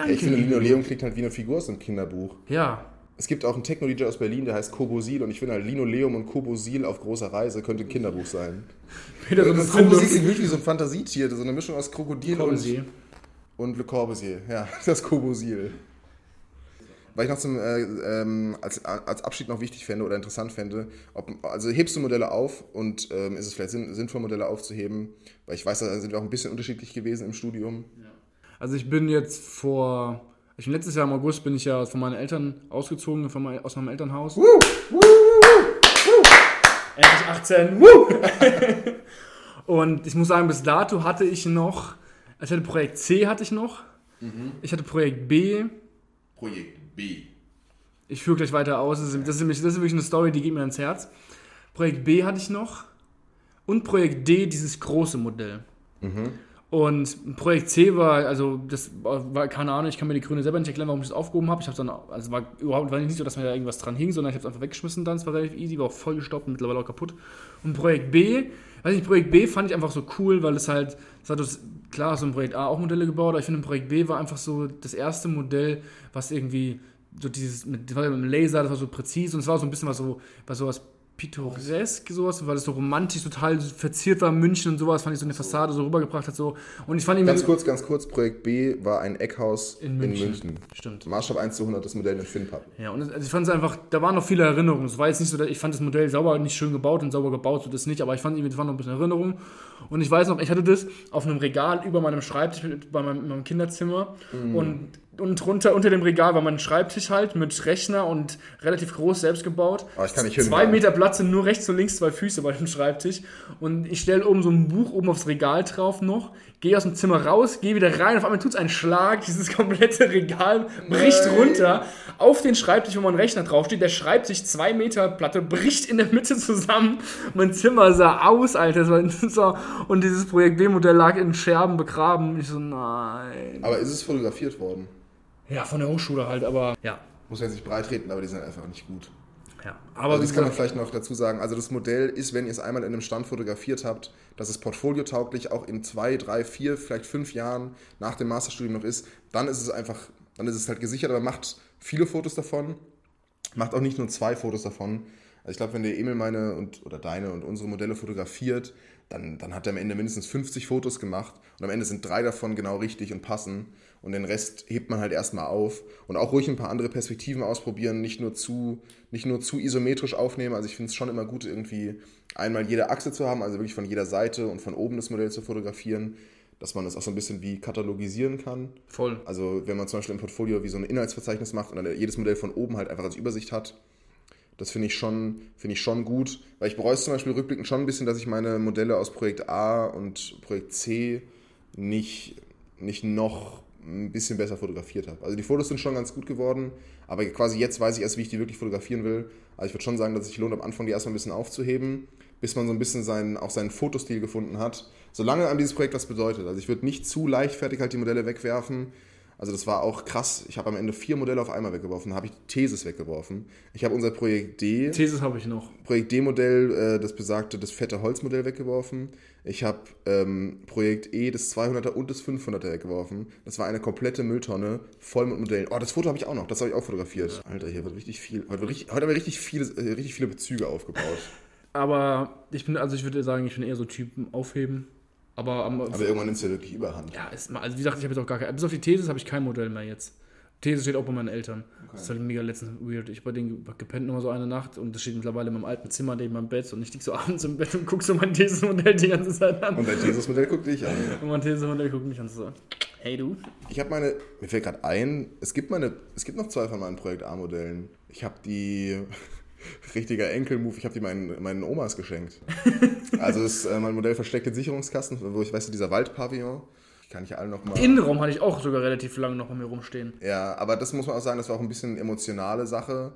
Danke, ich finde, Linoleum klingt halt wie eine Figur aus einem Kinderbuch. Ja. Es gibt auch einen Techno-DJ aus Berlin, der heißt Kobosil und ich finde halt Linoleum und Kobosil auf großer Reise könnte ein Kinderbuch sein. Peter, so das Kobosil klingt wirklich wie so ein Fantasietier, so eine Mischung aus Krokodil und, und Le Corbusier. Ja, das Kobosil. Weil ich noch zum, äh, ähm, als, als Abschied noch wichtig fände oder interessant fände, ob, also hebst du Modelle auf und ähm, ist es vielleicht sinn, sinnvoll, Modelle aufzuheben, weil ich weiß, da sind wir auch ein bisschen unterschiedlich gewesen im Studium. Ja. Also ich bin jetzt vor, ich bin letztes Jahr im August bin ich ja von meinen Eltern ausgezogen, von mein, aus meinem Elternhaus. Woo, woo, woo, Endlich 18. und ich muss sagen, bis dato hatte ich noch, also ich hatte Projekt C hatte ich noch, mhm. ich hatte Projekt B. Projekt B. Ich führe gleich weiter aus, das ist, das, ist nämlich, das ist wirklich eine Story, die geht mir ans Herz. Projekt B hatte ich noch und Projekt D, dieses große Modell. Mhm. Und Projekt C war, also das war, keine Ahnung, ich kann mir die Gründe selber nicht erklären, warum ich das aufgehoben habe. Ich habe dann, also war überhaupt war nicht so, dass mir da irgendwas dran hing, sondern ich habe es einfach weggeschmissen dann. Es war relativ easy, war auch voll gestoppt und mittlerweile auch kaputt. Und Projekt B, weiß nicht, Projekt B fand ich einfach so cool, weil es halt, es hat das, klar, so ein Projekt A auch Modelle gebaut, aber ich finde, Projekt B war einfach so das erste Modell, was irgendwie so dieses, mit, mit dem Laser, das war so präzise und es war so ein bisschen was so, was sowas pittoresk, sowas, weil es so romantisch total verziert war, München und sowas, fand ich so eine Fassade so rübergebracht hat. So. Und ich fand ganz kurz, ganz kurz, Projekt B war ein Eckhaus in München. In München. Stimmt. Maßstab 1 zu 100, das Modell in FinPub. Ja, und also ich fand es einfach, da waren noch viele Erinnerungen. Es war jetzt nicht so, ich fand das Modell sauber, nicht schön gebaut und sauber gebaut, so das nicht, aber ich fand, es waren noch ein bisschen Erinnerungen. Und ich weiß noch, ich hatte das auf einem Regal über meinem Schreibtisch bei meinem, meinem Kinderzimmer mm. und und drunter unter dem Regal war mein Schreibtisch halt mit Rechner und relativ groß selbst gebaut. Oh, ich kann nicht Zwei Meter Platz sind nur rechts und links zwei Füße bei dem Schreibtisch. Und ich stelle oben so ein Buch oben aufs Regal drauf noch, gehe aus dem Zimmer raus, gehe wieder rein. Auf einmal tut es einen Schlag, dieses komplette Regal bricht Nein. runter auf den Schreibtisch, wo mein Rechner draufsteht. Der Schreibtisch, zwei Meter Platte, bricht in der Mitte zusammen. Mein Zimmer sah aus, Alter. Und dieses Projekt B-Modell lag in Scherben begraben. Ich so, nein. Aber ist es fotografiert worden? Ja, von der Hochschule halt, aber ja. Muss ja nicht breit treten, aber die sind einfach nicht gut. Ja, aber also das kann man vielleicht noch dazu sagen. Also das Modell ist, wenn ihr es einmal in einem Stand fotografiert habt, dass es portfoliotauglich auch in zwei, drei, vier, vielleicht fünf Jahren nach dem Masterstudium noch ist, dann ist es einfach, dann ist es halt gesichert, aber macht viele Fotos davon. Macht auch nicht nur zwei Fotos davon. Also ich glaube, wenn der Emil meine und oder deine und unsere Modelle fotografiert, dann, dann hat er am Ende mindestens 50 Fotos gemacht und am Ende sind drei davon genau richtig und passen und den Rest hebt man halt erstmal auf und auch ruhig ein paar andere Perspektiven ausprobieren, nicht nur zu, nicht nur zu isometrisch aufnehmen. Also ich finde es schon immer gut, irgendwie einmal jede Achse zu haben, also wirklich von jeder Seite und von oben das Modell zu fotografieren, dass man das auch so ein bisschen wie katalogisieren kann. Voll. Also wenn man zum Beispiel im Portfolio wie so ein Inhaltsverzeichnis macht und dann jedes Modell von oben halt einfach als Übersicht hat, das finde ich, schon, find ich schon gut, weil ich bereue es zum Beispiel rückblickend schon ein bisschen, dass ich meine Modelle aus Projekt A und Projekt C nicht, nicht noch ein bisschen besser fotografiert habe. Also die Fotos sind schon ganz gut geworden, aber quasi jetzt weiß ich erst, wie ich die wirklich fotografieren will. Also ich würde schon sagen, dass es sich lohnt, am Anfang die erstmal ein bisschen aufzuheben, bis man so ein bisschen seinen, auch seinen Fotostil gefunden hat. Solange an dieses Projekt was bedeutet. Also ich würde nicht zu leichtfertig halt die Modelle wegwerfen, also das war auch krass. Ich habe am Ende vier Modelle auf einmal weggeworfen. Da habe ich Thesis weggeworfen. Ich habe unser Projekt D. Thesis habe ich noch. Projekt D-Modell, äh, das besagte, das fette Holzmodell weggeworfen. Ich habe ähm, Projekt E, das 200er und das 500er weggeworfen. Das war eine komplette Mülltonne voll mit Modellen. Oh, das Foto habe ich auch noch. Das habe ich auch fotografiert. Alter, hier wird richtig viel. Heute, wird richtig, heute haben wir richtig viele, äh, richtig viele Bezüge aufgebaut. Aber ich bin, also ich würde sagen, ich bin eher so Typen aufheben. Aber, am, Aber irgendwann nimmst du ja wirklich überhand. ja, ist, also wie gesagt, ich habe jetzt auch gar kein, bis auf die These habe ich kein Modell mehr jetzt. These steht auch bei meinen Eltern. Das ist halt mega letztens weird. Ich bei denen gepennt nochmal so eine Nacht und das steht mittlerweile in meinem alten Zimmer neben meinem Bett und ich lieg so abends im Bett und guck so mein These-Modell die ganze Zeit an. Und dein Thesis-Modell guckt dich an. Und mein These-Modell guckt mich an so, hey du. Ich habe meine, mir fällt gerade ein, es gibt meine, es gibt noch zwei von meinen Projekt A-Modellen. Ich habe die, richtiger Enkel-Move, ich habe die meinen, meinen Omas geschenkt. Also ist äh, mein Modell versteckte Sicherungskasten, wo ich, weißt du, dieser Waldpavillon, kann ich alle noch mal... Innenraum hatte ich auch sogar relativ lange noch bei mir rumstehen. Ja, aber das muss man auch sagen, das war auch ein bisschen emotionale Sache,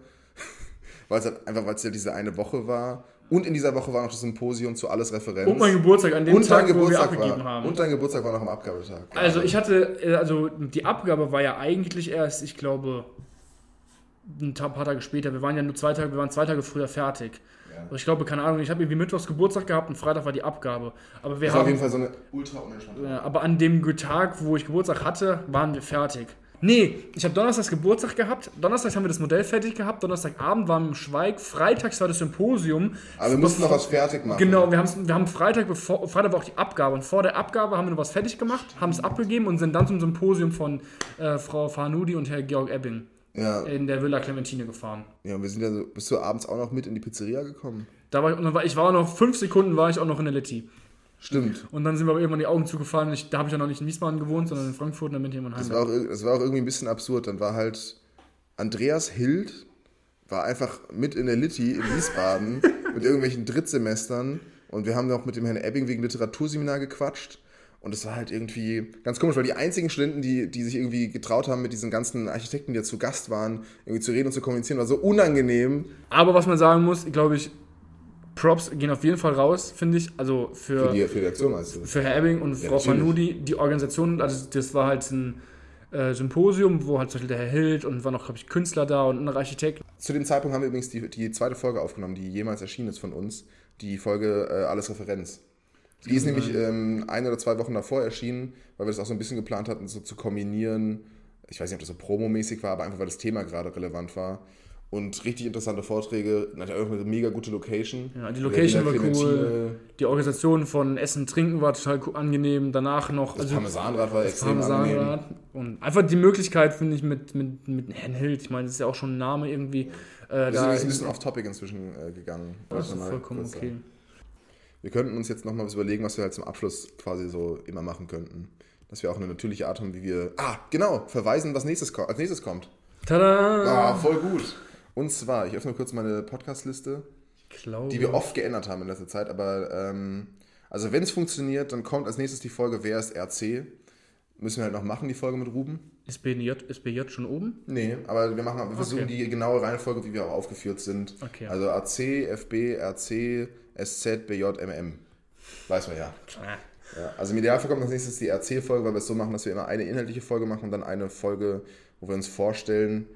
weil es halt einfach, weil es ja diese eine Woche war. Und in dieser Woche war noch das Symposium zu alles Referenz. Und mein Geburtstag an dem Und Tag, wo wir Geburtstag abgegeben war, haben. Und dein Geburtstag war noch am Abgabetag. Also ich hatte, äh, also die Abgabe war ja eigentlich erst, ich glaube, ein paar Tage später. Wir waren ja nur zwei Tage, wir waren zwei Tage früher fertig. Aber ich glaube, keine Ahnung, ich habe irgendwie Mittwochs Geburtstag gehabt und Freitag war die Abgabe. Aber wir Das war auf jeden haben, Fall so eine ultra unentspannte äh, aber an dem Tag, wo ich Geburtstag hatte, waren wir fertig. Nee, ich habe Donnerstags Geburtstag gehabt. Donnerstags haben wir das Modell fertig gehabt. Donnerstagabend waren wir im Schweig. Freitags war das Symposium. Aber wir mussten noch was fertig machen. Genau, wir, wir haben Freitag, bevor, Freitag war auch die Abgabe und vor der Abgabe haben wir noch was fertig gemacht, haben es abgegeben und sind dann zum Symposium von äh, Frau Farnudi und Herr Georg Ebbing Ja, in der Villa Clementine gefahren. ja, und wir sind ja so, bist du abends auch noch mit in die Pizzeria gekommen? Da war ich, ich war auch noch fünf Sekunden, war ich auch noch in der Letti. Stimmt. Und dann sind wir aber irgendwann die Augen zugefallen. Ich, da habe ich ja noch nicht in Wiesbaden gewohnt, sondern in Frankfurt und dann bin ich irgendwann Das heim. war, auch, das war auch irgendwie ein bisschen absurd. Dann war halt Andreas Hild, war einfach mit in der Litti in Wiesbaden mit irgendwelchen Drittsemestern und wir haben noch mit dem Herrn Ebbing wegen Literaturseminar gequatscht. Und es war halt irgendwie ganz komisch, weil die einzigen Studenten, die, die sich irgendwie getraut haben, mit diesen ganzen Architekten, die ja zu Gast waren, irgendwie zu reden und zu kommunizieren, war so unangenehm. Aber was man sagen muss, glaube ich, Props gehen auf jeden Fall raus, finde ich. Also für, Für die, für die Aktion meinst du? für Herr Ebbing und Frau natürlich. Fanudi, die Organisation, also das war halt ein äh, Symposium, wo halt zum Beispiel der Herr Hild und war noch, glaube ich, Künstler da und ein Architekt. Zu dem Zeitpunkt haben wir übrigens die, die zweite Folge aufgenommen, die jemals erschienen ist von uns. Die Folge äh, Alles Referenz. Die ist nämlich ähm, ein oder zwei Wochen davor erschienen, weil wir das auch so ein bisschen geplant hatten, so zu kombinieren. Ich weiß nicht, ob das so promomäßig war, aber einfach weil das Thema gerade relevant war. Und richtig interessante Vorträge, natürlich auch eine mega gute Location. Ja, die Location war cool. Die Organisation von Essen, Trinken war total angenehm. Danach noch. Das Parmesanrad war extrem angenehm. Parmesanrad. Und einfach die Möglichkeit, finde ich, mit, mit, mit Herrn Hild, ich meine, das ist ja auch schon ein Name irgendwie. Äh, Wir sind ein bisschen off-topic inzwischen äh, gegangen. das ist vollkommen okay. sagen. Wir könnten uns jetzt nochmal was überlegen, was wir halt zum Abschluss quasi so immer machen könnten. Dass wir auch eine natürliche Art haben, wie wir. Ah, genau, verweisen, was nächstes, als nächstes kommt. Tada! Ah, voll gut. Und zwar, ich öffne kurz meine Podcast-Liste, die wir oft geändert haben in letzter Zeit, aber ähm, also wenn es funktioniert, dann kommt als nächstes die Folge Wer ist RC? Müssen wir halt noch machen, die Folge mit Ruben? Ist BJ, ist BJ schon oben? Nee, aber wir machen wir versuchen Okay. die genaue Reihenfolge, wie wir auch aufgeführt sind. Okay. Also AC, FB, RC, SZ, BJ, MM. Weiß man ja. Ja, also im Idealfall kommt als nächstes die RC-Folge, weil wir es so machen, dass wir immer eine inhaltliche Folge machen und dann eine Folge, wo wir uns vorstellen,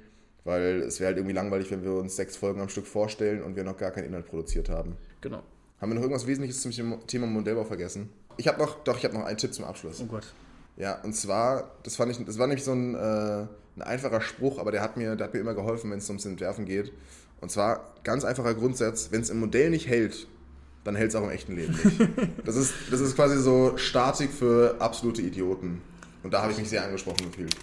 weil es wäre halt irgendwie langweilig, wenn wir uns sechs Folgen am Stück vorstellen und wir noch gar keinen Inhalt produziert haben. Genau. Haben wir noch irgendwas Wesentliches zum Thema Modellbau vergessen? Ich habe noch, doch, ich habe noch einen Tipp zum Abschluss. Oh Gott. Ja, und zwar, das fand ich, das war nämlich so ein, äh, ein einfacher Spruch, aber der hat mir, der hat mir immer geholfen, wenn es ums Entwerfen geht. Und zwar ganz einfacher Grundsatz, wenn es im Modell nicht hält, dann hält es auch im echten Leben nicht. Das ist, das ist quasi so Statik für absolute Idioten. Und da habe ich mich sehr angesprochen gefühlt.